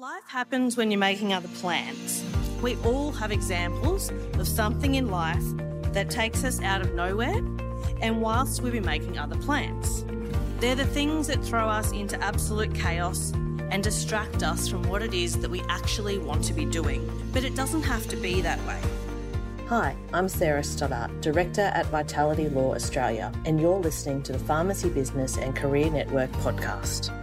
Life happens when you're making other plans. We all have examples of something in life that takes us out of nowhere and whilst we've been making other plans. They're the things that throw us into absolute chaos and distract us from what it is that we actually want to be doing. But it doesn't have to be that way. Hi, I'm Sarah Stoddart, Director at Vitality Law Australia, and you're listening to the Pharmacy Business and Career Network podcast.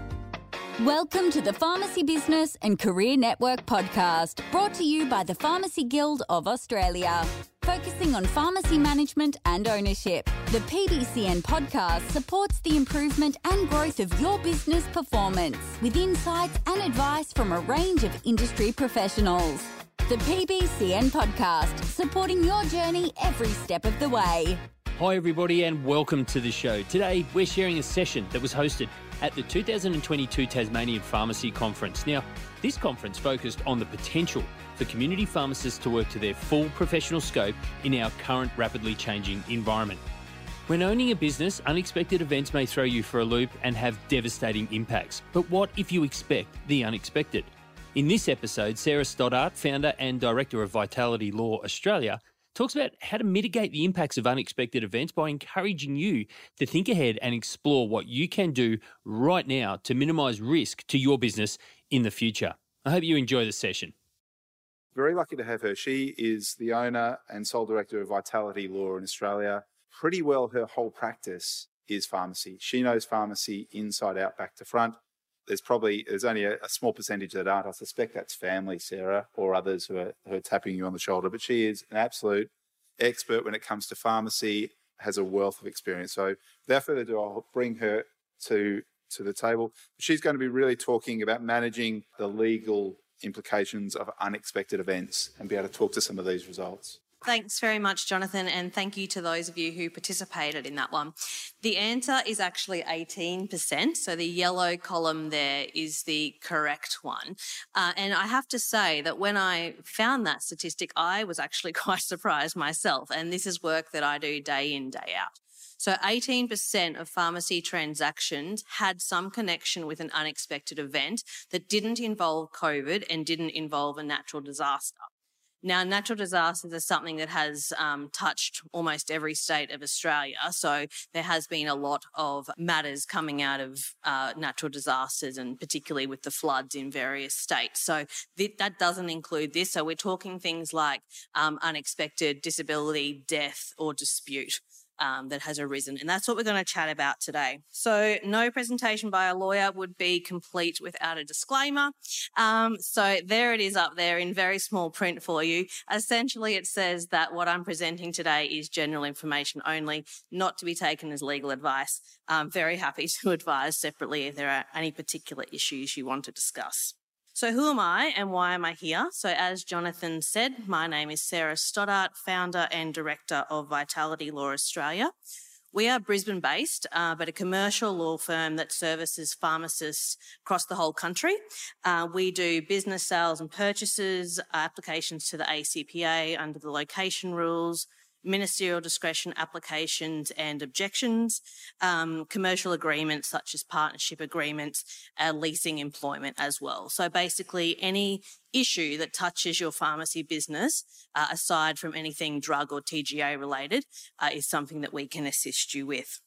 Welcome to the Pharmacy Business and Career Network podcast, brought to you by the Pharmacy Guild of Australia. Focusing on pharmacy management and ownership, the PBCN podcast supports the improvement and growth of your business performance with insights and advice from a range of industry professionals. The PBCN podcast, supporting your journey every step of the way. Hi, everybody, and welcome to the show. Today, we're sharing a session that was hosted at the 2022 Tasmanian Pharmacy Conference. Now, this conference focused on the potential for community pharmacists to work to their full professional scope in our current rapidly changing environment. When owning a business, unexpected events may throw you for a loop and have devastating impacts. But what if you expect the unexpected? In this episode, Sarah Stoddart, founder and director of Vitality Law Australia, talks about how to mitigate the impacts of unexpected events by encouraging you to think ahead and explore what you can do right now to minimize risk to your business in the future. I hope you enjoy the session. Very lucky to have her. She is the owner and sole director of Vitality Law in Australia. Pretty well, her whole practice is pharmacy. She knows pharmacy inside out, back to front there's probably there's only a, a, small percentage that aren't. I suspect that's family, Sarah, or others who are, who are tapping you on the shoulder. But she is an absolute expert when it comes to pharmacy, has a wealth of experience. So without further ado, I'll bring her to to the table. She's going to be really talking about managing the legal implications of unexpected events and be able to talk to some of these results. Thanks very much, Jonathan, and thank you to those of you who participated in that one. The answer is actually 18%, so the yellow column there is the correct one. Uh, and I have to say that when I found that statistic, I was actually quite surprised myself, and this is work that I do day in, day out. So 18% of pharmacy transactions had some connection with an unexpected event that didn't involve COVID and didn't involve a natural disaster. Now, natural disasters are something that has um, touched almost every state of Australia. So there has been a lot of matters coming out of uh, natural disasters and particularly with the floods in various states. So th- that doesn't include this. So we're talking things like um, unexpected disability, death, or dispute um, that has arisen. And that's what we're going to chat about today. So, no presentation by a lawyer would be complete without a disclaimer. Um, so, there it is up there in very small print for you. Essentially, it says that what I'm presenting today is general information only, not to be taken as legal advice. I'm very happy to advise separately if there are any particular issues you want to discuss. So, who am I and why am I here? So, as Jonathan said, my name is Sarah Stoddart, founder and director of Vitality Law Australia. We are Brisbane based, uh, but a commercial law firm that services pharmacists across the whole country. Uh, we do business sales and purchases, applications to the ACPA under the location rules, ministerial discretion applications and objections, um, commercial agreements such as partnership agreements, uh, leasing employment as well. So basically, any issue that touches your pharmacy business, uh, aside from anything drug or TGA related, uh, is something that we can assist you with.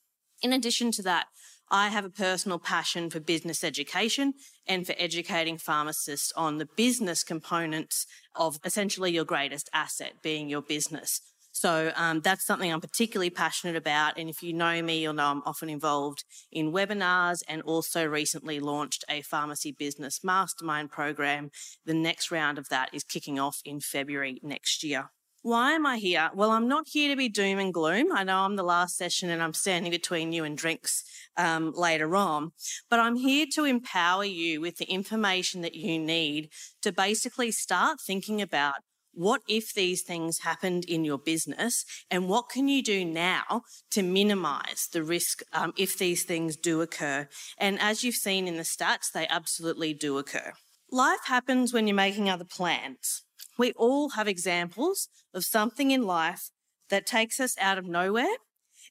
In addition to that, I have a personal passion for business education and for educating pharmacists on the business components of essentially your greatest asset being your business. So um, that's something I'm particularly passionate about. And if you know me, you'll know I'm often involved in webinars and also recently launched a pharmacy business mastermind program. The next round of that is kicking off in February next year. Why am I here? Well, I'm not here to be doom and gloom. I know I'm the last session and I'm standing between you and drinks um, later on, but I'm here to empower you with the information that you need to basically start thinking about what if these things happened in your business and what can you do now to minimize the risk um, if these things do occur? And as you've seen in the stats they absolutely do occur. Life happens when you're making other plans. We all have examples of something in life that takes us out of nowhere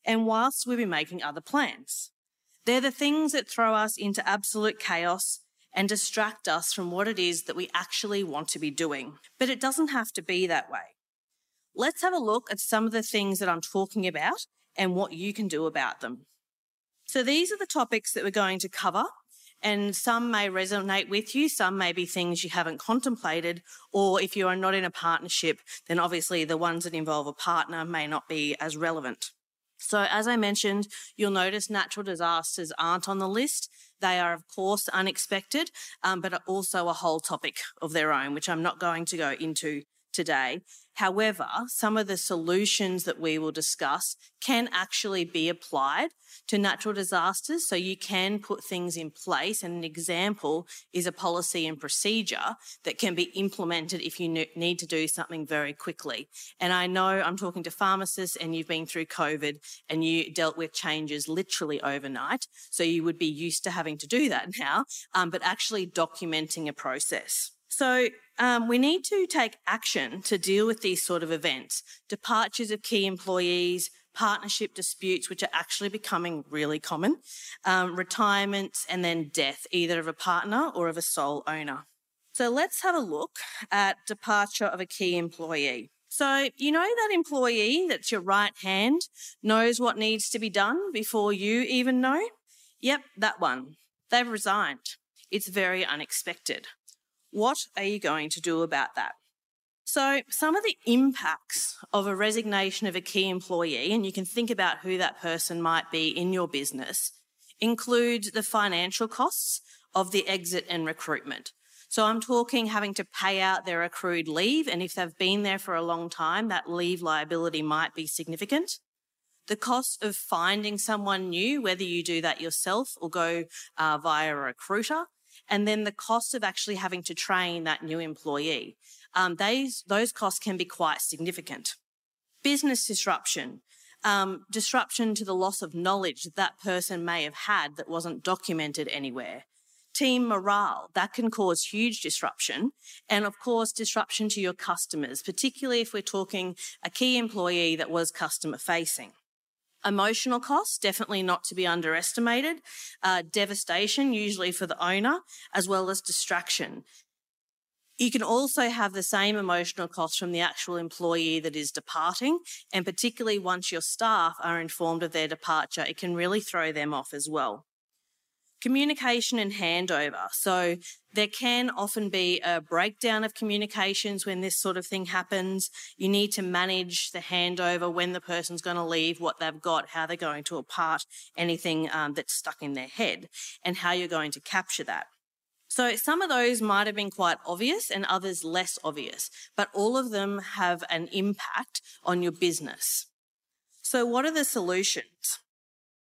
and whilst we've been making other plans. They're the things that throw us into absolute chaos and distract us from what it is that we actually want to be doing. But it doesn't have to be that way. Let's have a look at some of the things that I'm talking about and what you can do about them. So these are the topics that we're going to cover and some may resonate with you, some may be things you haven't contemplated, or if you are not in a partnership, then obviously the ones that involve a partner may not be as relevant. So, as I mentioned, you'll notice natural disasters aren't on the list. They are, of course, unexpected, um, but are also a whole topic of their own, which I'm not going to go into today. However, some of the solutions that we will discuss can actually be applied to natural disasters. So you can put things in place. And an example is a policy and procedure that can be implemented if you need to do something very quickly. And I know I'm talking to pharmacists and you've been through COVID and you dealt with changes literally overnight. So you would be used to having to do that now, um, but actually documenting a process. So um, we need to take action to deal with these sort of events. Departures of key employees, partnership disputes, which are actually becoming really common, um, retirements, and then death, either of a partner or of a sole owner. So let's have a look at departure of a key employee. So, you know that employee that's your right hand knows what needs to be done before you even know? Yep, that one. They've resigned. It's very unexpected. What are you going to do about that? So, some of the impacts of a resignation of a key employee, and you can think about who that person might be in your business, include the financial costs of the exit and recruitment. So, I'm talking having to pay out their accrued leave, and if they've been there for a long time, that leave liability might be significant. The cost of finding someone new, whether you do that yourself or go uh, via a recruiter, and then the cost of actually having to train that new employee. Um, those, those costs can be quite significant. Business disruption, um, disruption to the loss of knowledge that that person may have had that wasn't documented anywhere. Team morale, that can cause huge disruption. And of course, disruption to your customers, particularly if we're talking a key employee that was customer facing. Emotional costs, definitely not to be underestimated. Uh, devastation, usually for the owner, as well as distraction. You can also have the same emotional costs from the actual employee that is departing. And particularly once your staff are informed of their departure, it can really throw them off as well. Communication and handover. So there can often be a breakdown of communications when this sort of thing happens. You need to manage the handover when the person's going to leave, what they've got, how they're going to impart anything um, that's stuck in their head, and how you're going to capture that. So some of those might have been quite obvious and others less obvious, but all of them have an impact on your business. So what are the solutions?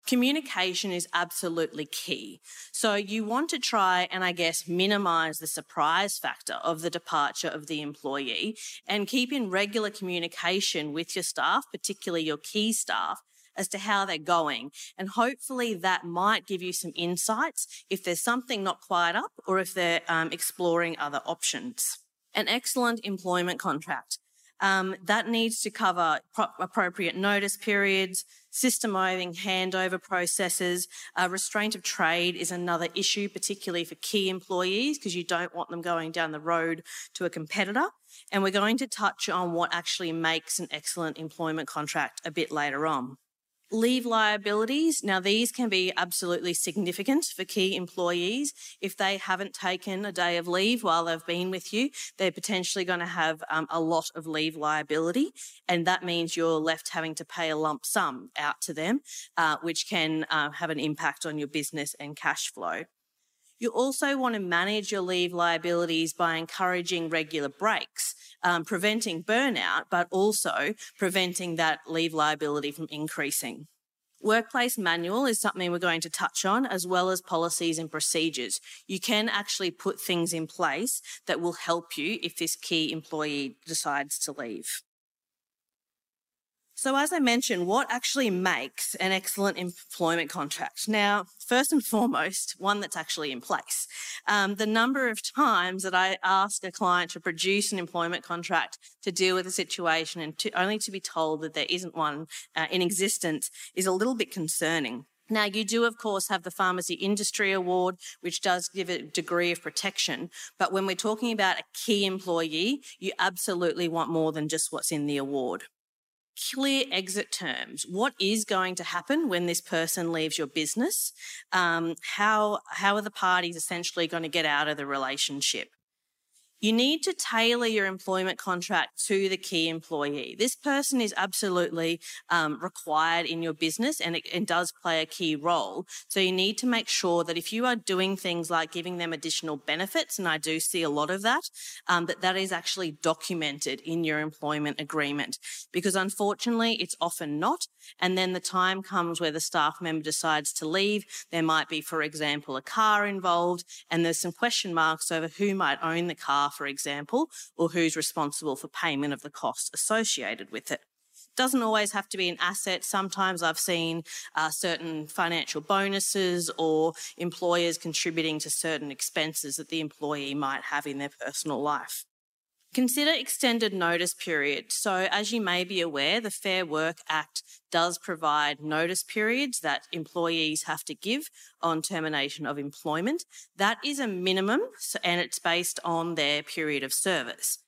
Communication is absolutely key. So you want to try and I guess minimize the surprise factor of the departure of the employee and keep in regular communication with your staff, particularly your key staff, as to how they're going. And hopefully that might give you some insights if there's something not quite up or if they're um, exploring other options. An excellent employment contract. Um, that needs to cover pro- appropriate notice periods, systemizing handover processes. Uh, restraint of trade is another issue, particularly for key employees, because you don't want them going down the road to a competitor. And we're going to touch on what actually makes an excellent employment contract a bit later on. Leave liabilities. Now, these can be absolutely significant for key employees. If they haven't taken a day of leave while they've been with you, they're potentially going to have um, a lot of leave liability. And that means you're left having to pay a lump sum out to them, uh, which can uh, have an impact on your business and cash flow. You also want to manage your leave liabilities by encouraging regular breaks um, preventing burnout, but also preventing that leave liability from increasing. Workplace manual is something we're going to touch on, as well as policies and procedures. You can actually put things in place that will help you if this key employee decides to leave. So, as I mentioned, what actually makes an excellent employment contract? Now, first and foremost, one that's actually in place. Um, the number of times that I ask a client to produce an employment contract to deal with a situation and to, only to be told that there isn't one uh, in existence is a little bit concerning. Now, you do, of course, have the Pharmacy Industry Award, which does give a degree of protection. But when we're talking about a key employee, you absolutely want more than just what's in the award. Clear exit terms. What is going to happen when this person leaves your business? Um, how, how are the parties essentially going to get out of the relationship? You need to tailor your employment contract to the key employee. This person is absolutely um, required in your business and it and does play a key role. So you need to make sure that if you are doing things like giving them additional benefits, and I do see a lot of that, um, that that is actually documented in your employment agreement. Because unfortunately, it's often not. And then the time comes where the staff member decides to leave. There might be, for example, a car involved, and there's some question marks over who might own the car for example, or who's responsible for payment of the costs associated with it. Doesn't always have to be an asset. Sometimes I've seen uh, certain financial bonuses or employers contributing to certain expenses that the employee might have in their personal life. Consider extended notice period. So, as you may be aware, the Fair Work Act does provide notice periods that employees have to give on termination of employment. That is a minimum and it's based on their period of service.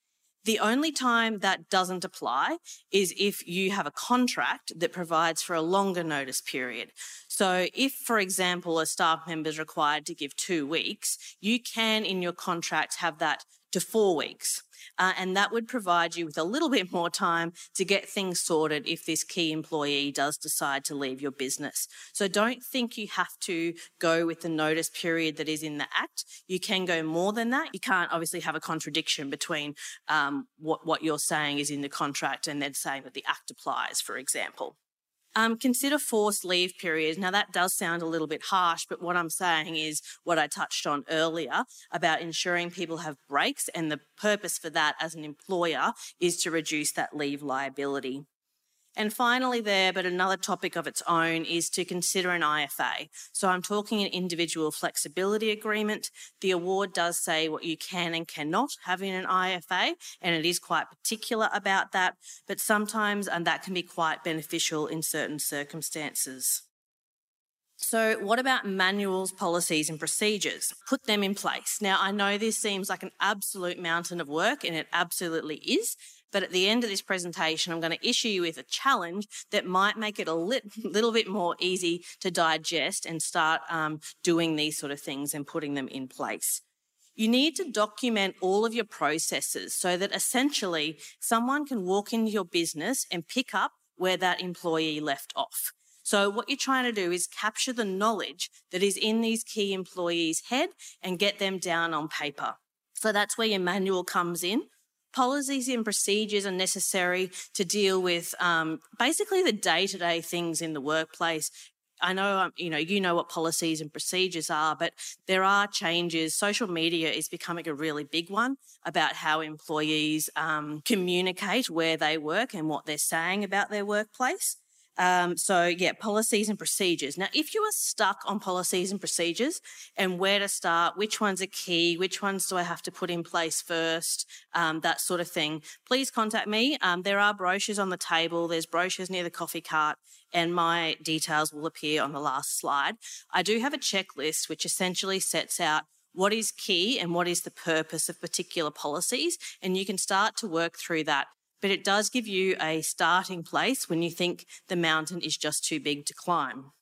The only time that doesn't apply is if you have a contract that provides for a longer notice period. So, if, for example, a staff member is required to give two weeks, you can in your contract have that to four weeks. Uh, and that would provide you with a little bit more time to get things sorted if this key employee does decide to leave your business. So don't think you have to go with the notice period that is in the Act. You can go more than that. You can't obviously have a contradiction between um, what, what you're saying is in the contract and then saying that the Act applies, for example. Um, consider forced leave periods. Now, that does sound a little bit harsh, but what I'm saying is what I touched on earlier about ensuring people have breaks, and the purpose for that as an employer is to reduce that leave liability. And finally, there, but another topic of its own, is to consider an IFA. So I'm talking an individual flexibility agreement. The award does say what you can and cannot have in an IFA, and it is quite particular about that, but sometimes and that can be quite beneficial in certain circumstances. So, what about manuals, policies, and procedures? Put them in place. Now, I know this seems like an absolute mountain of work, and it absolutely is. But at the end of this presentation, I'm going to issue you with a challenge that might make it a lit, little bit more easy to digest and start um, doing these sort of things and putting them in place. You need to document all of your processes so that essentially someone can walk into your business and pick up where that employee left off. So what you're trying to do is capture the knowledge that is in these key employees' head and get them down on paper. So that's where your manual comes in policies and procedures are necessary to deal with um, basically the day-to-day things in the workplace. I know, um, you know, you know what policies and procedures are, but there are changes. Social media is becoming a really big one about how employees um, communicate where they work and what they're saying about their workplace. Um, so, yeah, policies and procedures. Now, if you are stuck on policies and procedures and where to start, which ones are key, which ones do I have to put in place first, um, that sort of thing, please contact me. Um, there are brochures on the table, there's brochures near the coffee cart, and my details will appear on the last slide. I do have a checklist which essentially sets out what is key and what is the purpose of particular policies, and you can start to work through that but it does give you a starting place when you think the mountain is just too big to climb.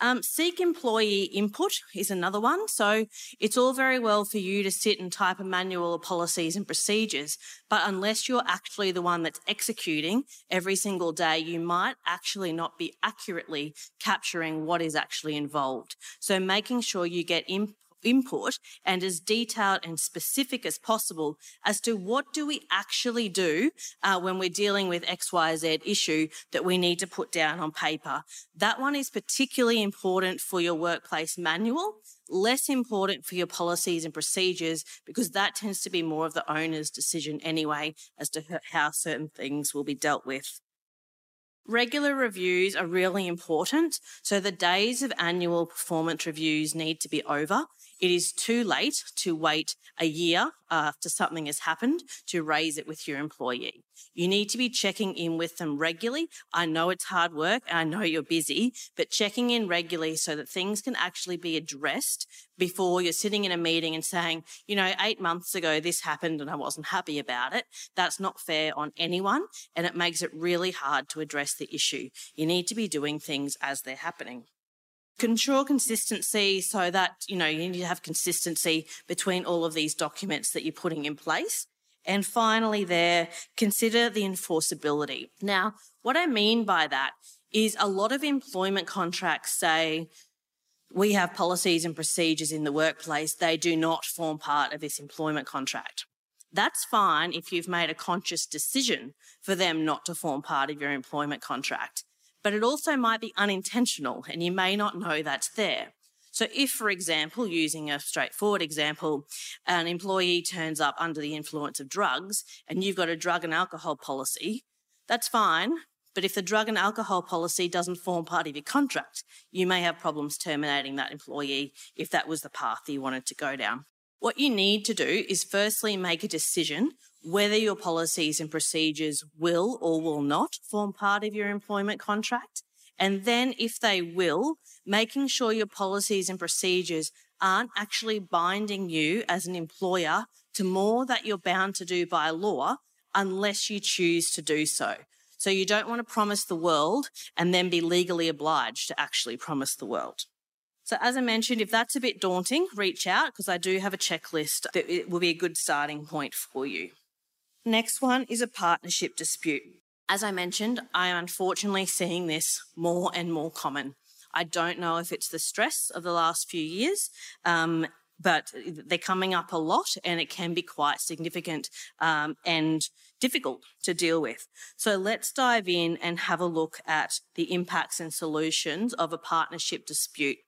Um, seek employee input is another one. So it's all very well for you to sit and type a manual of policies and procedures, but unless you're actually the one that's executing every single day, you might actually not be accurately capturing what is actually involved. So making sure you get in, input and as detailed and specific as possible as to what do we actually do uh, when we're dealing with XYZ issue that we need to put down on paper. That one is particularly important for your workplace manual, less important for your policies and procedures because that tends to be more of the owner's decision anyway as to how certain things will be dealt with. Regular reviews are really important. So the days of annual performance reviews need to be over. It is too late to wait a year uh, after something has happened to raise it with your employee. You need to be checking in with them regularly. I know it's hard work and I know you're busy, but checking in regularly so that things can actually be addressed before you're sitting in a meeting and saying, you know, eight months ago this happened and I wasn't happy about it. That's not fair on anyone and it makes it really hard to address the issue. You need to be doing things as they're happening control consistency so that you know you need to have consistency between all of these documents that you're putting in place. And finally there consider the enforceability. Now what i mean by that is a lot of employment contracts say we have policies and procedures in the workplace. They do not form part of this employment contract. That's fine if you've made a conscious decision for them not to form part of your employment contract but it also might be unintentional and you may not know that's there. So, if, for example, using a straightforward example, an employee turns up under the influence of drugs and you've got a drug and alcohol policy, that's fine. But if the drug and alcohol policy doesn't form part of your contract, you may have problems terminating that employee if that was the path you wanted to go down. What you need to do is firstly make a decision whether your policies and procedures will or will not form part of your employment contract. And then, if they will, making sure your policies and procedures aren't actually binding you as an employer to more that you're bound to do by law unless you choose to do so. So, you don't want to promise the world and then be legally obliged to actually promise the world. So, as I mentioned, if that's a bit daunting, reach out because I do have a checklist that it will be a good starting point for you. Next one is a partnership dispute. As I mentioned, I am unfortunately seeing this more and more common. I don't know if it's the stress of the last few years, um, but they're coming up a lot and it can be quite significant um, and difficult to deal with. So let's dive in and have a look at the impacts and solutions of a partnership dispute.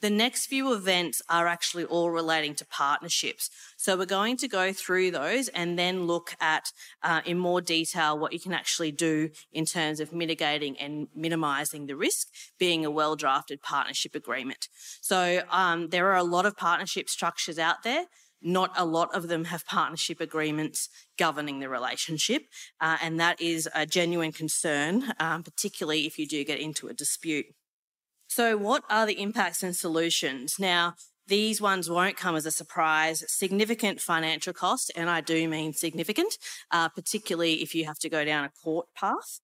The next few events are actually all relating to partnerships. So we're going to go through those and then look at uh, in more detail what you can actually do in terms of mitigating and minimizing the risk being a well drafted partnership agreement. So um, there are a lot of partnership structures out there not a lot of them have partnership agreements governing the relationship, uh, and that is a genuine concern, um, particularly if you do get into a dispute. So, what are the impacts and solutions? Now, these ones won't come as a surprise. Significant financial cost, and I do mean significant, uh, particularly if you have to go down a court path.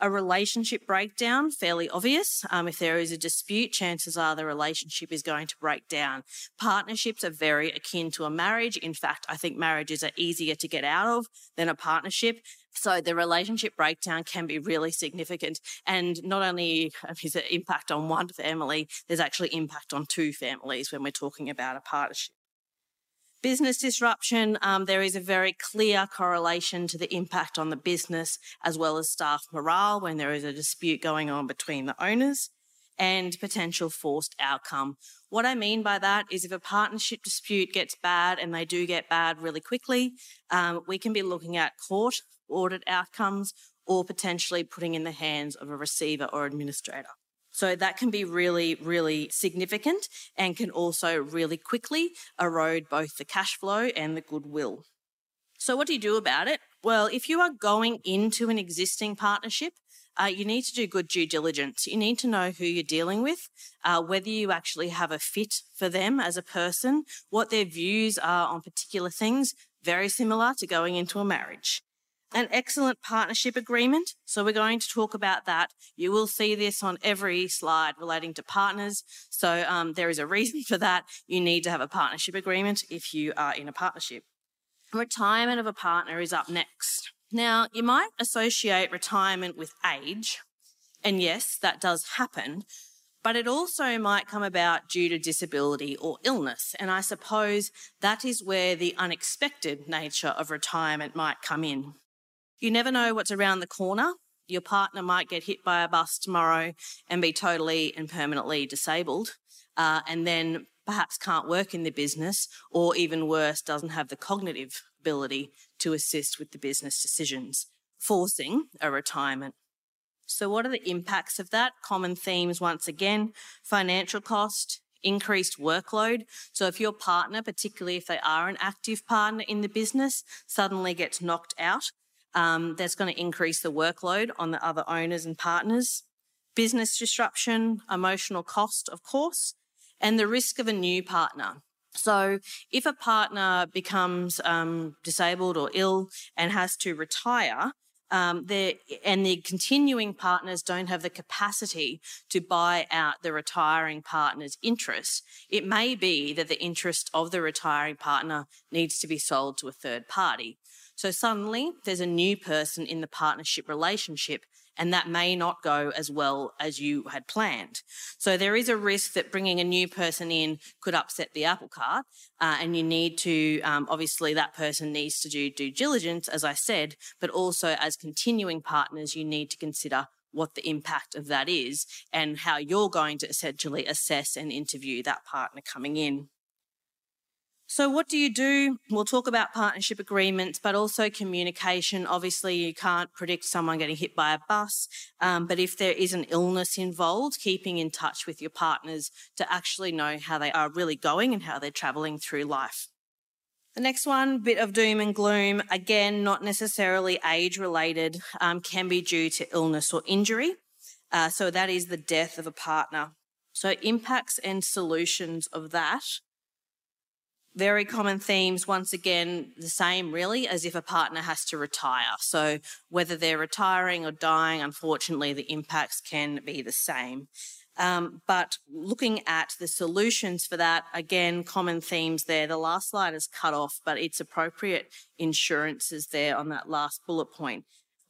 A relationship breakdown, fairly obvious. Um, if there is a dispute, chances are the relationship is going to break down. Partnerships are very akin to a marriage. In fact, I think marriages are easier to get out of than a partnership. So the relationship breakdown can be really significant. And not only is it impact on one family, there's actually impact on two families when we're talking about a partnership. Business disruption, um, there is a very clear correlation to the impact on the business as well as staff morale when there is a dispute going on between the owners and potential forced outcome. What I mean by that is if a partnership dispute gets bad and they do get bad really quickly, um, we can be looking at court audit outcomes or potentially putting in the hands of a receiver or administrator. So that can be really, really significant and can also really quickly erode both the cash flow and the goodwill. So, what do you do about it? Well, if you are going into an existing partnership, uh, you need to do good due diligence. You need to know who you're dealing with, uh, whether you actually have a fit for them as a person, what their views are on particular things, very similar to going into a marriage an excellent partnership agreement. So we're going to talk about that. You will see this on every slide relating to partners. So um, there is a reason for that. You need to have a partnership agreement if you are in a partnership. Retirement of a partner is up next. Now, you might associate retirement with age. And yes, that does happen. But it also might come about due to disability or illness. And I suppose that is where the unexpected nature of retirement might come in. You never know what's around the corner. Your partner might get hit by a bus tomorrow and be totally and permanently disabled, uh, and then perhaps can't work in the business, or even worse, doesn't have the cognitive ability to assist with the business decisions, forcing a retirement. So, what are the impacts of that? Common themes once again financial cost, increased workload. So if your partner, particularly if they are an active partner in the business, suddenly gets knocked out, um, that's going to increase the workload on the other owners and partners. Business disruption, emotional cost, of course, and the risk of a new partner. So, if a partner becomes um, disabled or ill and has to retire, um, and the continuing partners don't have the capacity to buy out the retiring partner's interest, it may be that the interest of the retiring partner needs to be sold to a third party. So suddenly there's a new person in the partnership relationship and that may not go as well as you had planned. So there is a risk that bringing a new person in could upset the apple cart, uh, and you need to um, obviously that person needs to do due diligence, as I said, but also as continuing partners, you need to consider what the impact of that is and how you're going to essentially assess and interview that partner coming in. So, what do you do? We'll talk about partnership agreements, but also communication. Obviously, you can't predict someone getting hit by a bus, um, but if there is an illness involved, keeping in touch with your partners to actually know how they are really going and how they're travelling through life. The next one, bit of doom and gloom, again, not necessarily age related, um, can be due to illness or injury. Uh, so, that is the death of a partner. So, impacts and solutions of that very common themes, once again, the same really as if a partner has to retire. So, whether they're retiring or dying, unfortunately, the impacts can be the same. Um, but looking at the solutions for that, again, common themes there. The last slide is cut off, but it's appropriate insurances there on that last bullet point.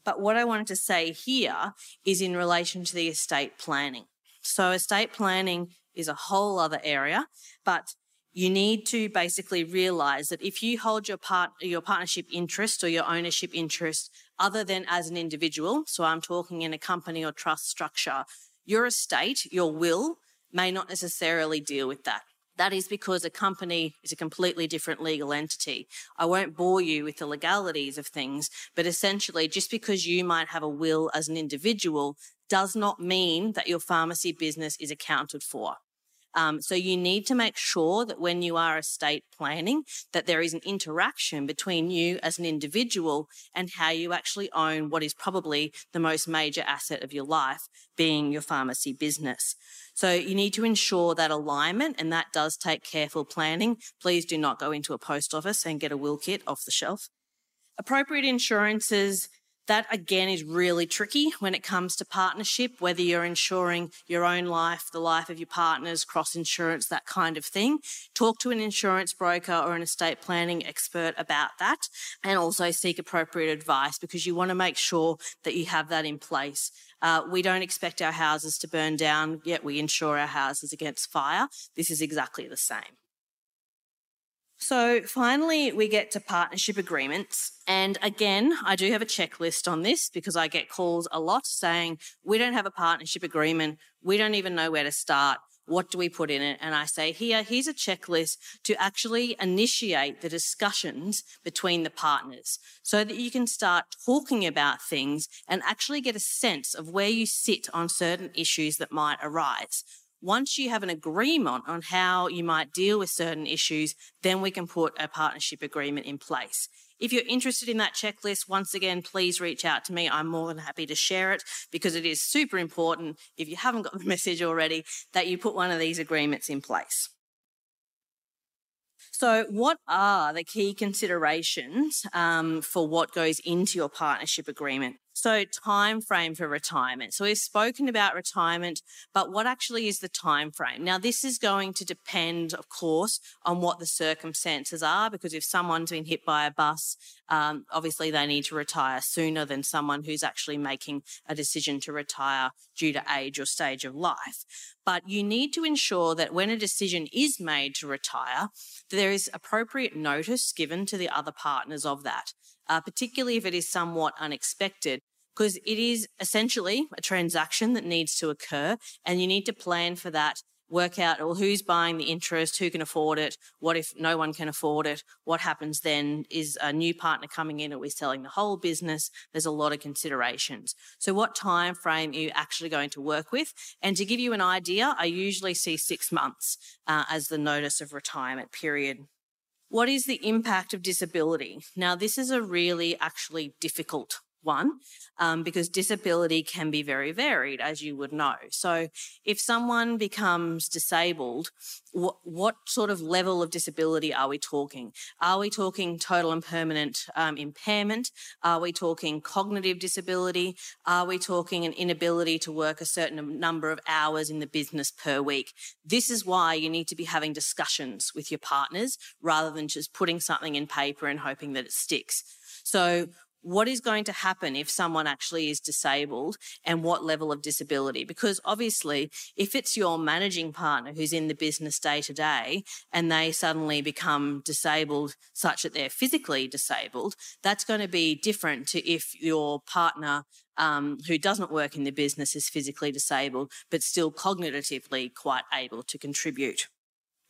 But what I wanted to say here is in relation to the estate planning. So, estate planning is a whole other area, but you need to basically realize that if you hold your part, your partnership interest or your ownership interest other than as an individual, so I'm talking in a company or trust structure, your estate, your will may not necessarily deal with that. That is because a company is a completely different legal entity. I won't bore you with the legalities of things, but essentially, just because you might have a will as an individual does not mean that your pharmacy business is accounted for. Um, so you need to make sure that when you are estate planning, that there is an interaction between you as an individual and how you actually own what is probably the most major asset of your life, being your pharmacy business. So you need to ensure that alignment, and that does take careful planning. Please do not go into a post office and get a will kit off the shelf. Appropriate insurances that again is really tricky when it comes to partnership, whether you're insuring your own life, the life of your partners, cross insurance, that kind of thing. Talk to an insurance broker or an estate planning expert about that and also seek appropriate advice because you want to make sure that you have that in place. Uh, we don't expect our houses to burn down, yet we insure our houses against fire. This is exactly the same. So finally, we get to partnership agreements. And again, I do have a checklist on this because I get calls a lot saying, we don't have a partnership agreement. We don't even know where to start. What do we put in it? And I say, here, here's a checklist to actually initiate the discussions between the partners so that you can start talking about things and actually get a sense of where you sit on certain issues that might arise. Once you have an agreement on how you might deal with certain issues, then we can put a partnership agreement in place. If you're interested in that checklist, once again, please reach out to me. I'm more than happy to share it because it is super important, if you haven't got the message already, that you put one of these agreements in place. So, what are the key considerations um, for what goes into your partnership agreement? So time frame for retirement. So we've spoken about retirement, but what actually is the time frame? Now this is going to depend, of course, on what the circumstances are, because if someone's been hit by a bus, um, obviously they need to retire sooner than someone who's actually making a decision to retire due to age or stage of life. But you need to ensure that when a decision is made to retire, there is appropriate notice given to the other partners of that uh, particularly if it is somewhat unexpected, because it is essentially a transaction that needs to occur and you need to plan for that work out well who's buying the interest, who can afford it, what if no one can afford it, what happens then is a new partner coming in, are we selling the whole business? There's a lot of considerations. So what time frame are you actually going to work with? And to give you an idea, I usually see six months uh, as the notice of retirement period. What is the impact of disability? Now, this is a really actually difficult one um, because disability can be very varied, as you would know. So, if someone becomes disabled, what, what sort of level of disability are we talking? Are we talking total and permanent um, impairment? Are we talking cognitive disability? Are we talking an inability to work a certain number of hours in the business per week? This is why you need to be having discussions with your partners rather than just putting something in paper and hoping that it sticks. So, what is going to happen if someone actually is disabled and what level of disability? Because obviously, if it's your managing partner who's in the business day to day and they suddenly become disabled such that they're physically disabled, that's going to be different to if your partner um, who doesn't work in the business is physically disabled but still cognitively quite able to contribute.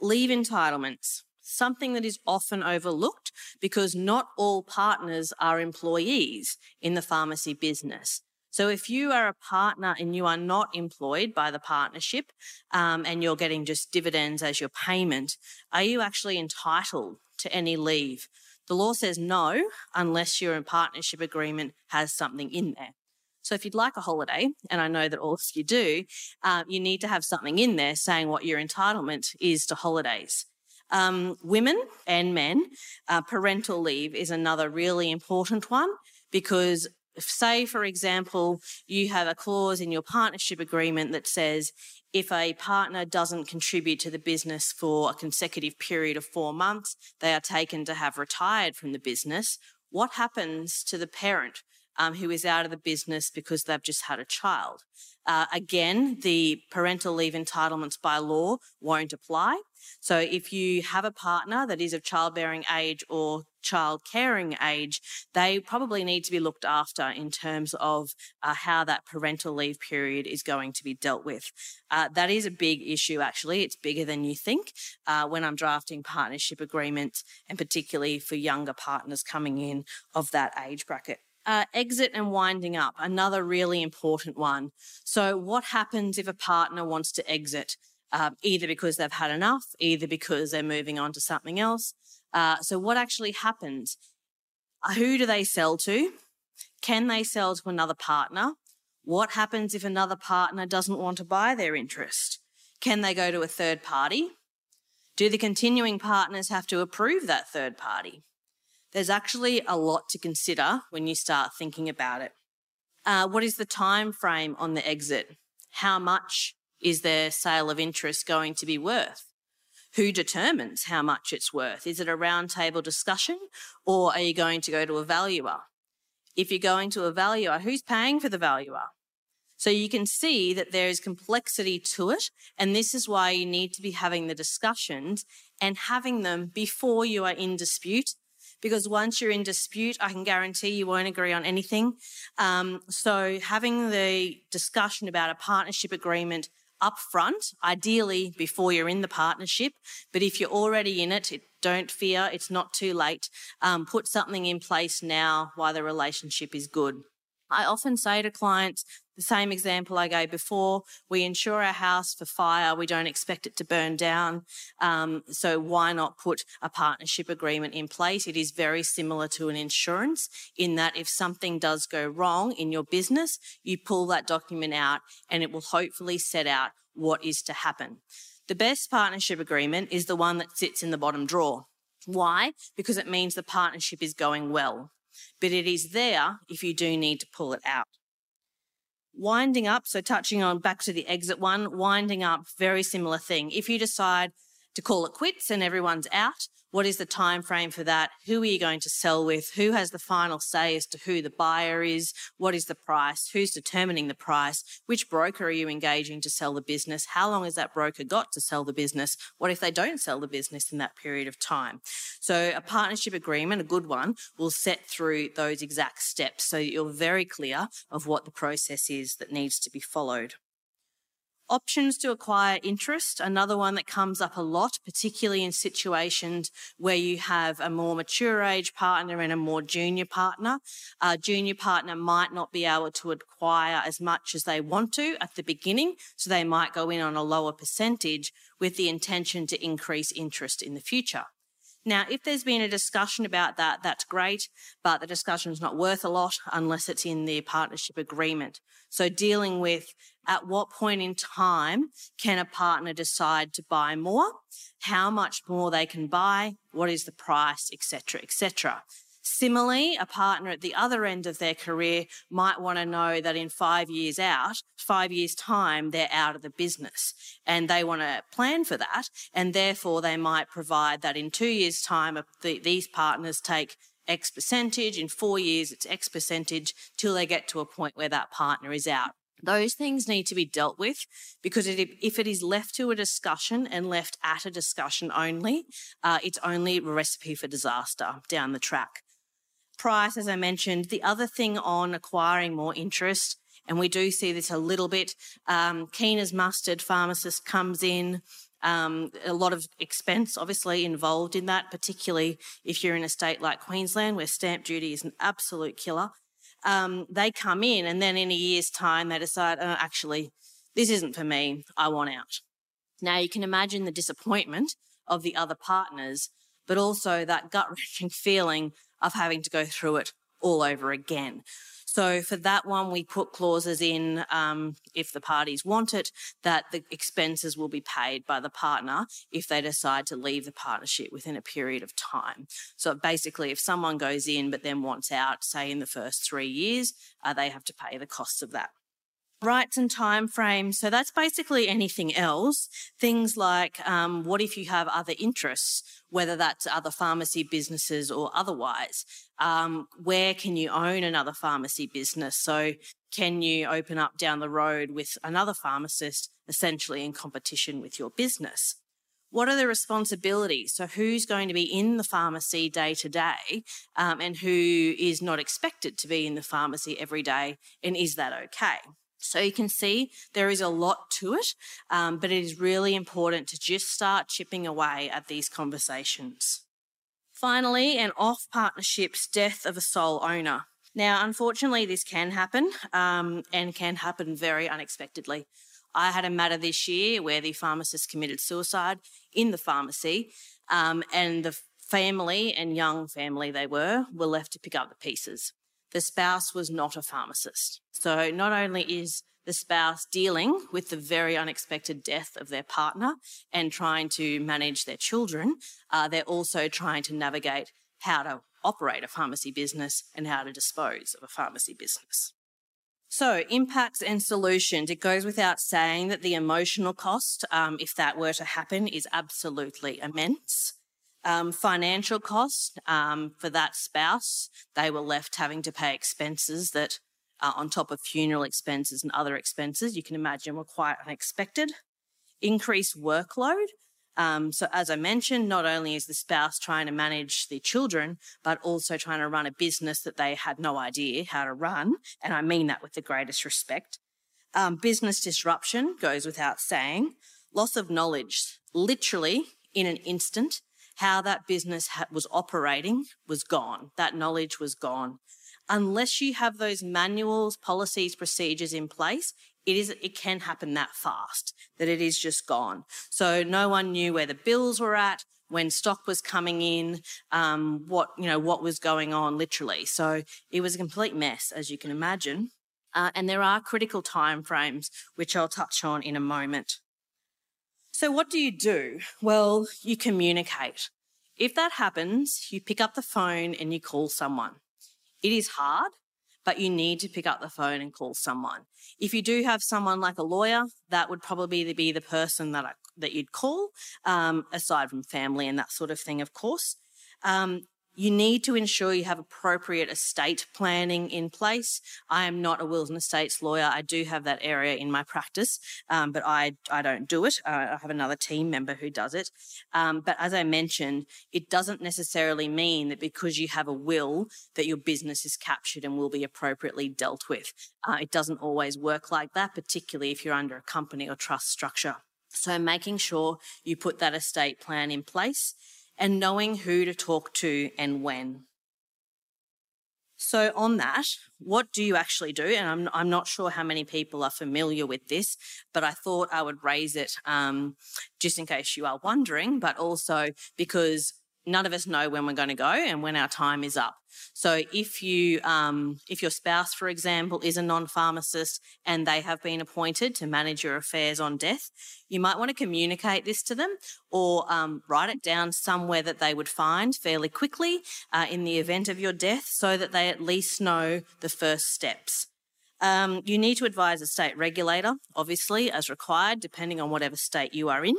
Leave entitlements something that is often overlooked because not all partners are employees in the pharmacy business. So if you are a partner and you are not employed by the partnership um, and you're getting just dividends as your payment, are you actually entitled to any leave? The law says no, unless your partnership agreement has something in there. So if you'd like a holiday, and I know that all of you do, uh, you need to have something in there saying what your entitlement is to holidays. Um, women and men, uh, parental leave is another really important one because say, for example, you have a clause in your partnership agreement that says if a partner doesn't contribute to the business for a consecutive period of four months, they are taken to have retired from the business. What happens to the parent um, who is out of the business because they've just had a child? Uh, again, the parental leave entitlements by law won't apply. So if you have a partner that is of childbearing age or child caring age, they probably need to be looked after in terms of uh, how that parental leave period is going to be dealt with. Uh, that is a big issue, actually. It's bigger than you think uh, when I'm drafting partnership agreements, and particularly for younger partners coming in of that age bracket. Uh, exit and winding up, another really important one. So, what happens if a partner wants to exit? uh, either because they've had enough, either because they're moving on to something else. Uh, so, what actually happens? Uh, who do they sell to? Can they sell to another partner? What happens if another partner doesn't want to buy their interest? Can they go to a third party? Do the continuing partners have to approve that third party? There's actually a lot to consider when you start thinking about it. Uh, what is the time frame on the exit? How much is their sale of interest going to be worth? Who determines how much it's worth? Is it a roundtable discussion or are you going to go to a valuer? If you're going to a valuer, who's paying for the valuer? So you can see that there is complexity to it. And this is why you need to be having the discussions and having them before you are in dispute. Because once you're in dispute, I can guarantee you won't agree on anything. Um, so having the discussion about a partnership agreement upfront, ideally before you're in the partnership. But if you're already in it, it don't fear, it's not too late. Um, put something in place now while the relationship is good. I often say to clients, the same example I gave before, we insure our house for fire. We don't expect it to burn down. Um, so why not put a partnership agreement in place? It is very similar to an insurance in that if something does go wrong in your business, you pull that document out and it will hopefully set out what is to happen. The best partnership agreement is the one that sits in the bottom drawer. Why? Because it means the partnership is going well but it is there if you do need to pull it out. Winding up, so touching on back to the exit one, winding up, very similar thing. If you decide to call it quits and everyone's out, what is the time frame for that? Who are you going to sell with? Who has the final say as to who the buyer is? What is the price? Who's determining the price? Which broker are you engaging to sell the business? How long has that broker got to sell the business? What if they don't sell the business in that period of time? So a partnership agreement, a good one, will set through those exact steps so you're very clear of what the process is that needs to be followed. Options to acquire interest, another one that comes up a lot, particularly in situations where you have a more mature age partner and a more junior partner. A junior partner might not be able to acquire as much as they want to at the beginning, so they might go in on a lower percentage with the intention to increase interest in the future. Now, if there's been a discussion about that, that's great, but the discussion is not worth a lot unless it's in the partnership agreement. So dealing with at what point in time can a partner decide to buy more, how much more they can buy, what is the price, etc., etc. Similarly, a partner at the other end of their career might want to know that in five years out, five years time, they're out of the business and they want to plan for that. And therefore they might provide that in two years time, these partners take X percentage. In four years, it's X percentage till they get to a point where that partner is out. Those things need to be dealt with because if it is left to a discussion and left at a discussion only, uh, it's only a recipe for disaster down the track price, as I mentioned. The other thing on acquiring more interest, and we do see this a little bit, um, keen as mustard pharmacist comes in. Um, a lot of expense obviously involved in that, particularly if you're in a state like Queensland where stamp duty is an absolute killer. Um, they come in and then in a year's time they decide, oh, actually, this isn't for me, I want out. Now you can imagine the disappointment of the other partners, but also that gut wrenching feeling of having to go through it all over again. So for that one, we put clauses in um, if the parties want it that the expenses will be paid by the partner if they decide to leave the partnership within a period of time. So basically, if someone goes in but then wants out, say in the first three years, uh, they have to pay the costs of that rights and time frames. So that's basically anything else. Things like um, what if you have other interests, whether that's other pharmacy businesses or otherwise? Um, where can you own another pharmacy business? So can you open up down the road with another pharmacist, essentially in competition with your business? What are the responsibilities? So, who's going to be in the pharmacy day to day um, and who is not expected to be in the pharmacy every day? And is that okay? So you can see there is a lot to it, um, but it is really important to just start chipping away at these conversations. Finally, an off partnerships death of a sole owner. Now, unfortunately, this can happen um, and can happen very unexpectedly. I had a matter this year where the pharmacist committed suicide in the pharmacy, um, and the family and young family they were were left to pick up the pieces the spouse was not a pharmacist. So not only is the spouse dealing with the very unexpected death of their partner and trying to manage their children, uh, they're also trying to navigate how to operate a pharmacy business and how to dispose of a pharmacy business. So, impacts and solutions. It goes without saying that the emotional cost, um, if that were to happen, is absolutely immense. Um, financial costs um, for that spouse, they were left having to pay expenses that, uh, on top of funeral expenses and other expenses, you can imagine were quite unexpected. Increased workload. Um, so, as I mentioned, not only is the spouse trying to manage the children, but also trying to run a business that they had no idea how to run. And I mean that with the greatest respect. Um, business disruption goes without saying. Loss of knowledge, literally in an instant, how that business ha- was operating was gone. That knowledge was gone. Unless you have those manuals, policies, procedures in place, it is it can happen that fast that it is just gone. So no one knew where the bills were at, when stock was coming in, um, what you know what was going on, literally. So it was a complete mess, as you can imagine. Uh, and there are critical time frames, which I'll touch on in a moment. So, what do you do? Well, you communicate. If that happens, you pick up the phone and you call someone. It is hard, but you need to pick up the phone and call someone. If you do have someone like a lawyer, that would probably be the person that I, that you'd call, um, aside from family and that sort of thing, of course. Um, You need to ensure you have appropriate estate planning in place. I am not a wills and estates lawyer. I do have that area in my practice, um, but I, I don't do it. Uh, I have another team member who does it. Um, but as I mentioned, it doesn't necessarily mean that because you have a will that your business is captured and will be appropriately dealt with. Uh, it doesn't always work like that, particularly if you're under a company or trust structure. So making sure you put that estate plan in place and knowing who to talk to and when. So, on that, what do you actually do? And I'm, I'm not sure how many people are familiar with this, but I thought I would raise it um, just in case you are wondering, but also because none of us know when we're going to go and when our time is up. So if you, um, if your spouse, for example, is a non-pharmacist and they have been appointed to manage your affairs on death, you might want to communicate this to them or um, write it down somewhere that they would find fairly quickly uh, in the event of your death, so that they at least know the first steps. Um, you need to advise a state regulator, obviously, as required, depending on whatever state you are in.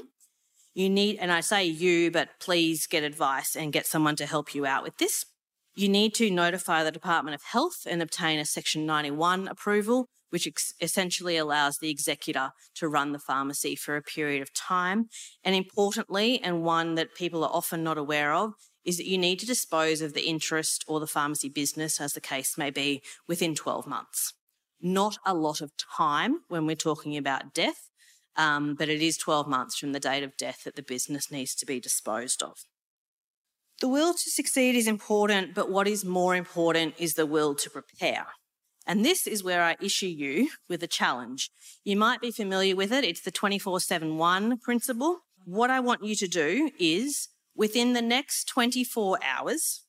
You need, and I say you, but please get advice and get someone to help you out with this. You need to notify the Department of Health and obtain a Section 91 approval, which ex- essentially allows the executor to run the pharmacy for a period of time. And importantly, and one that people are often not aware of, is that you need to dispose of the interest or the pharmacy business, as the case may be, within 12 months. Not a lot of time when we're talking about death, um, but it is 12 months from the date of death that the business needs to be disposed of. The will to succeed is important, but what is more important is the will to prepare. And this is where I issue you with a challenge. You might be familiar with it. It's the 24 7 1 principle. What I want you to do is within the next 24 hours,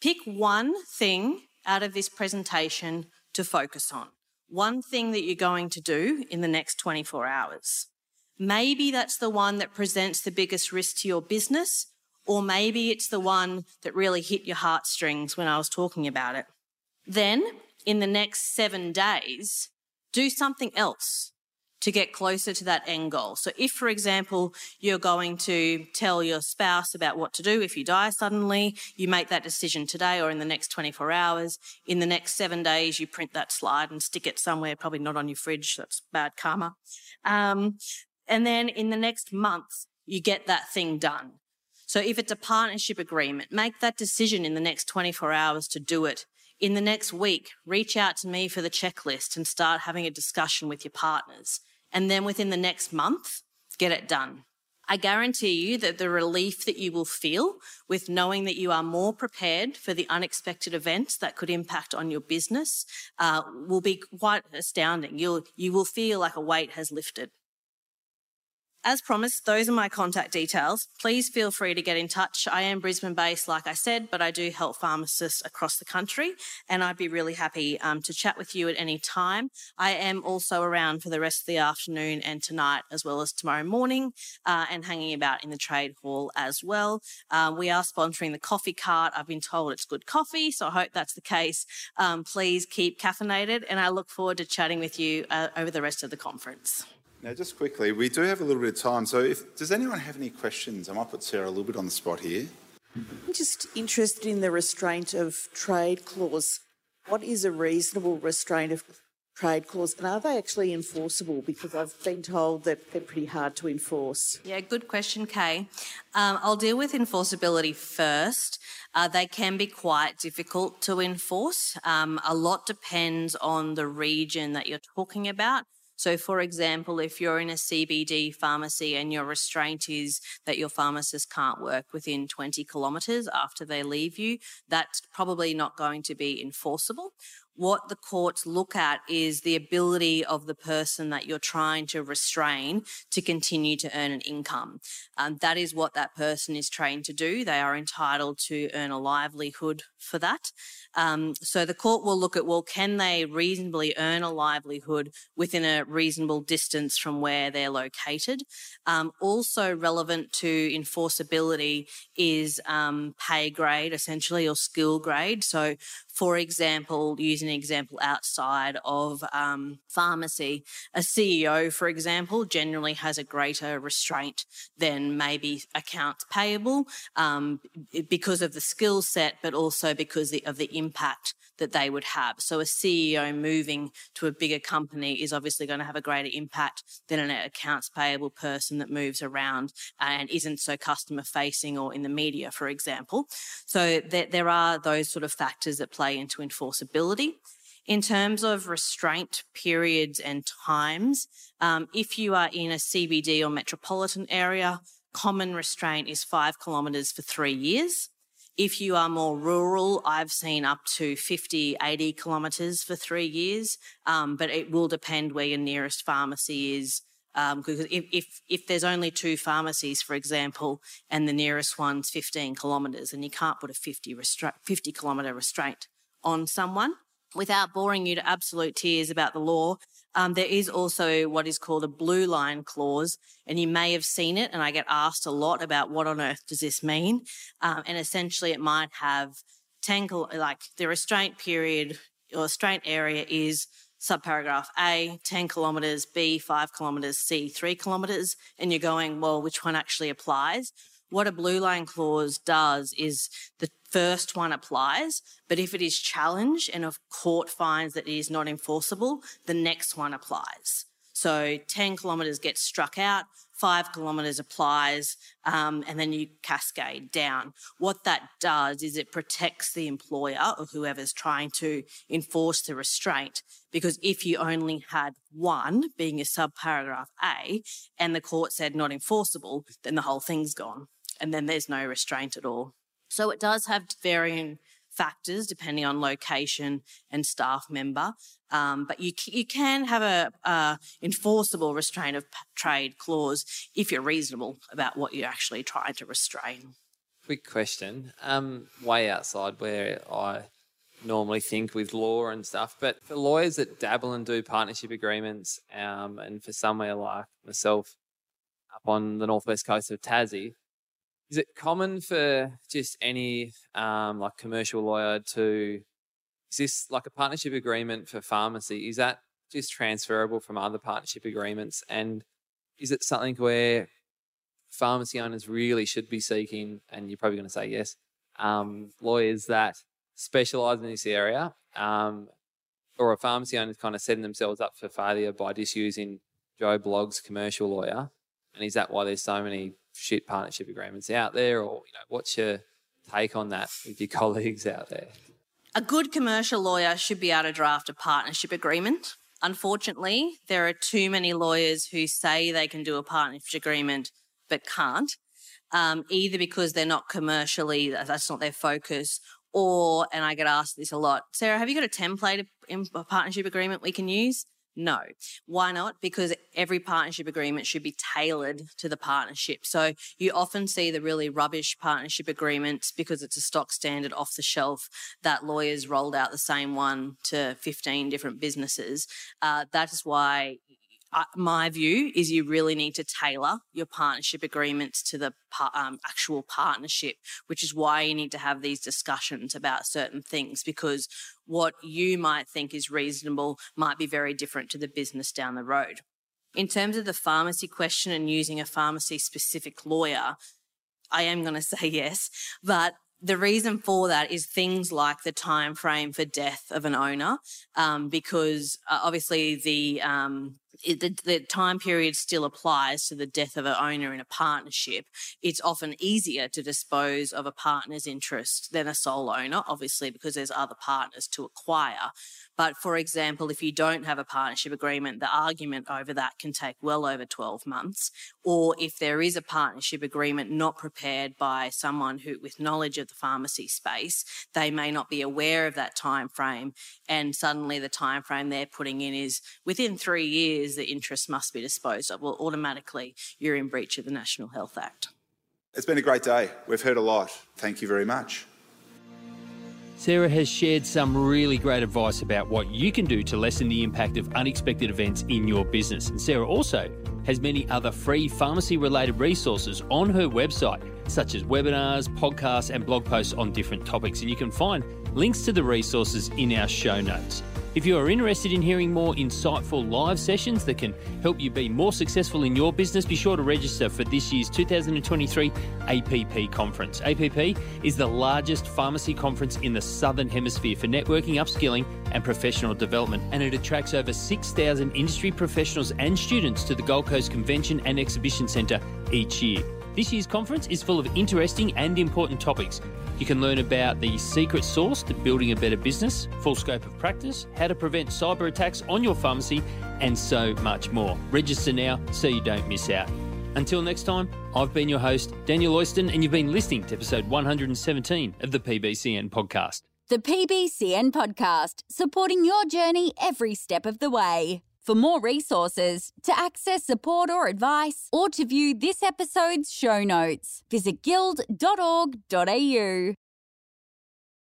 pick one thing out of this presentation to focus on. One thing that you're going to do in the next 24 hours. Maybe that's the one that presents the biggest risk to your business, or maybe it's the one that really hit your heartstrings when I was talking about it. Then, in the next seven days, do something else to get closer to that end goal. So, if, for example, you're going to tell your spouse about what to do if you die suddenly, you make that decision today or in the next 24 hours. In the next seven days, you print that slide and stick it somewhere, probably not on your fridge. That's bad karma. Um, and then in the next month, you get that thing done. So if it's a partnership agreement, make that decision in the next 24 hours to do it. In the next week, reach out to me for the checklist and start having a discussion with your partners. And then within the next month, get it done. I guarantee you that the relief that you will feel with knowing that you are more prepared for the unexpected events that could impact on your business uh, will be quite astounding. You'll, you will feel like a weight has lifted. As promised, those are my contact details. Please feel free to get in touch. I am Brisbane based, like I said, but I do help pharmacists across the country, and I'd be really happy um, to chat with you at any time. I am also around for the rest of the afternoon and tonight, as well as tomorrow morning, uh, and hanging about in the trade hall as well. Uh, we are sponsoring the coffee cart. I've been told it's good coffee, so I hope that's the case. Um, please keep caffeinated, and I look forward to chatting with you uh, over the rest of the conference. Now, just quickly, we do have a little bit of time. So, if does anyone have any questions? I might put Sarah a little bit on the spot here. I'm just interested in the restraint of trade clause. What is a reasonable restraint of trade clause, and are they actually enforceable? Because I've been told that they're pretty hard to enforce. Yeah, good question, Kay. Um, I'll deal with enforceability first. Uh, they can be quite difficult to enforce. Um, a lot depends on the region that you're talking about. So, for example, if you're in a CBD pharmacy and your restraint is that your pharmacist can't work within 20 kilometres after they leave you, that's probably not going to be enforceable what the courts look at is the ability of the person that you're trying to restrain to continue to earn an income. Um, that is what that person is trained to do. They are entitled to earn a livelihood for that. Um, so the court will look at well, can they reasonably earn a livelihood within a reasonable distance from where they're located? Um, also relevant to enforceability is um, pay grade, essentially, or skill grade. So For example, using an example outside of um, pharmacy, a CEO, for example, generally has a greater restraint than maybe accounts payable um, because of the skill set, but also because of the impact that they would have. So a CEO moving to a bigger company is obviously going to have a greater impact than an accounts payable person that moves around and isn't so customer facing or in the media, for example. So there, there are those sort of factors that play into enforceability. In terms of restraint periods and times, um, if you are in a CBD or metropolitan area, common restraint is five kilometres for three years. If you are more rural, I've seen up to 50, 80 kilometres for three years, um, but it will depend where your nearest pharmacy is. Um, because if, if, if there's only two pharmacies, for example, and the nearest one's 15 kilometres, and you can't put a 50, restra- 50 kilometre restraint on someone. Without boring you to absolute tears about the law, um, there is also what is called a blue line clause, and you may have seen it. And I get asked a lot about what on earth does this mean? Um, and essentially, it might have 10, like the restraint period or restraint area is subparagraph A, 10 kilometres, B, 5 kilometres, C, 3 kilometres. And you're going, well, which one actually applies? What a blue line clause does is the first one applies, but if it is challenged and a court finds that it is not enforceable, the next one applies. So 10 kilometres gets struck out, five kilometres applies, um, and then you cascade down. What that does is it protects the employer or whoever's trying to enforce the restraint. Because if you only had one, being a subparagraph A, and the court said not enforceable, then the whole thing's gone. And then there's no restraint at all. So it does have varying factors depending on location and staff member. Um, but you you can have a, a, enforceable restraint of trade clause if you're reasonable about what you're actually trying to restrain. Quick question, um, way outside where I normally think with law and stuff, but for lawyers that dabble and do partnership agreements, um, and for somewhere like myself up on the northwest coast of Tassie, is it common for just any um, like commercial lawyer to is this like a partnership agreement for pharmacy? Is that just transferable from other partnership agreements? And is it something where pharmacy owners really should be seeking, and you're probably going to say yes, um, lawyers that specialize in this area, um, or a pharmacy owner kind of setting themselves up for failure by just using Joe Blogg's commercial lawyer? And is that why there's so many shit partnership agreements out there, or you know, what's your take on that with your colleagues out there? A good commercial lawyer should be able to draft a partnership agreement. Unfortunately, there are too many lawyers who say they can do a partnership agreement but can't, um, either because they're not commercially, that's not their focus, or, and I get asked this a lot, Sarah, have you got a template of a partnership agreement we can use? No. Why not? Because every partnership agreement should be tailored to the partnership. So you often see the really rubbish partnership agreements because it's a stock standard off the shelf that lawyers rolled out the same one to 15 different businesses. Uh, that is why uh, my view is you really need to tailor your partnership agreements to the um, actual partnership, which is why you need to have these discussions about certain things because what you might think is reasonable might be very different to the business down the road. In terms of the pharmacy question and using a pharmacy specific lawyer, I am going to say yes, but the reason for that is things like the time frame for death of an owner, um, because uh, obviously the um, it, the, the, time period still applies to the death of an owner in a partnership. It's often easier to dispose of a partner's interest than a sole owner, obviously, because there's other partners to acquire. But for example, if you don't have a partnership agreement, the argument over that can take well over 12 months. Or if there is a partnership agreement not prepared by someone who with knowledge of the pharmacy space, they may not be aware of that time frame and suddenly the time frame they're putting in is within 3 years the interest must be disposed of. Well, automatically you're in breach of the National Health Act. It's been a great day. We've heard a lot. Thank you very much. Sarah has shared some really great advice about what you can do to lessen the impact of unexpected events in your business. And Sarah also has many other free pharmacy related resources on her website. such as webinars, podcasts, and blog posts on different topics. And you can find links to the resources in our show notes. If you are interested in hearing more insightful live sessions that can help you be more successful in your business, be sure to register for this year's 2023 APP conference. APP is the largest pharmacy conference in the Southern Hemisphere for networking, upskilling, and professional development, and it attracts over 6,000 industry professionals and students to the Gold Coast Convention and Exhibition Centre each year. This year's conference is full of interesting and important topics. You can learn about the secret sauce to building a better business, full scope of practice, how to prevent cyber attacks on your pharmacy, and so much more. Register now so you don't miss out. Until next time, I've been your host, Daniel Oyston, and you've been listening to episode 117 of the PBCN podcast. The PBCN podcast, supporting your journey every step of the way. For more resources, to access support or advice, or to view this episode's show notes, visit guild.org.au.